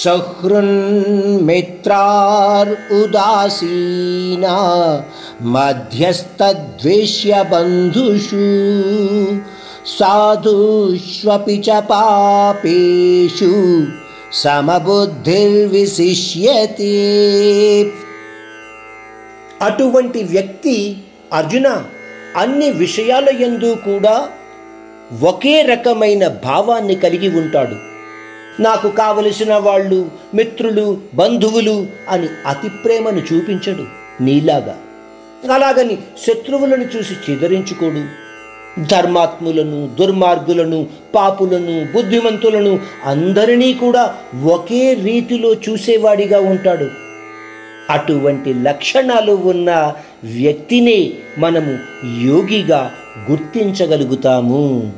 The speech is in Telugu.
సహృన్మిత్రార్ ఉదాసీనా మధ్యస్థద్వేష్య బంధుషు సాధుష్వపి చ పాపేషు సమబుద్ధిర్విశిష్యతే అటువంటి వ్యక్తి అర్జున అన్ని విషయాల యందు కూడా ఒకే రకమైన భావాన్ని కలిగి ఉంటాడు. నాకు కావలసిన వాళ్ళు మిత్రులు బంధువులు అని అతి ప్రేమను చూపించడు నీలాగా. అలాగని శత్రువులను చూసి చిదరించుకోడు. ధర్మాత్ములను దుర్మార్గులను పాపులను బుద్ధిమంతులను అందరినీ కూడా ఒకే రీతిలో చూసేవాడిగా ఉంటాడు. అటువంటి లక్షణాలు ఉన్న వ్యక్తినే మనము యోగిగా గుర్తించగలుగుతాము.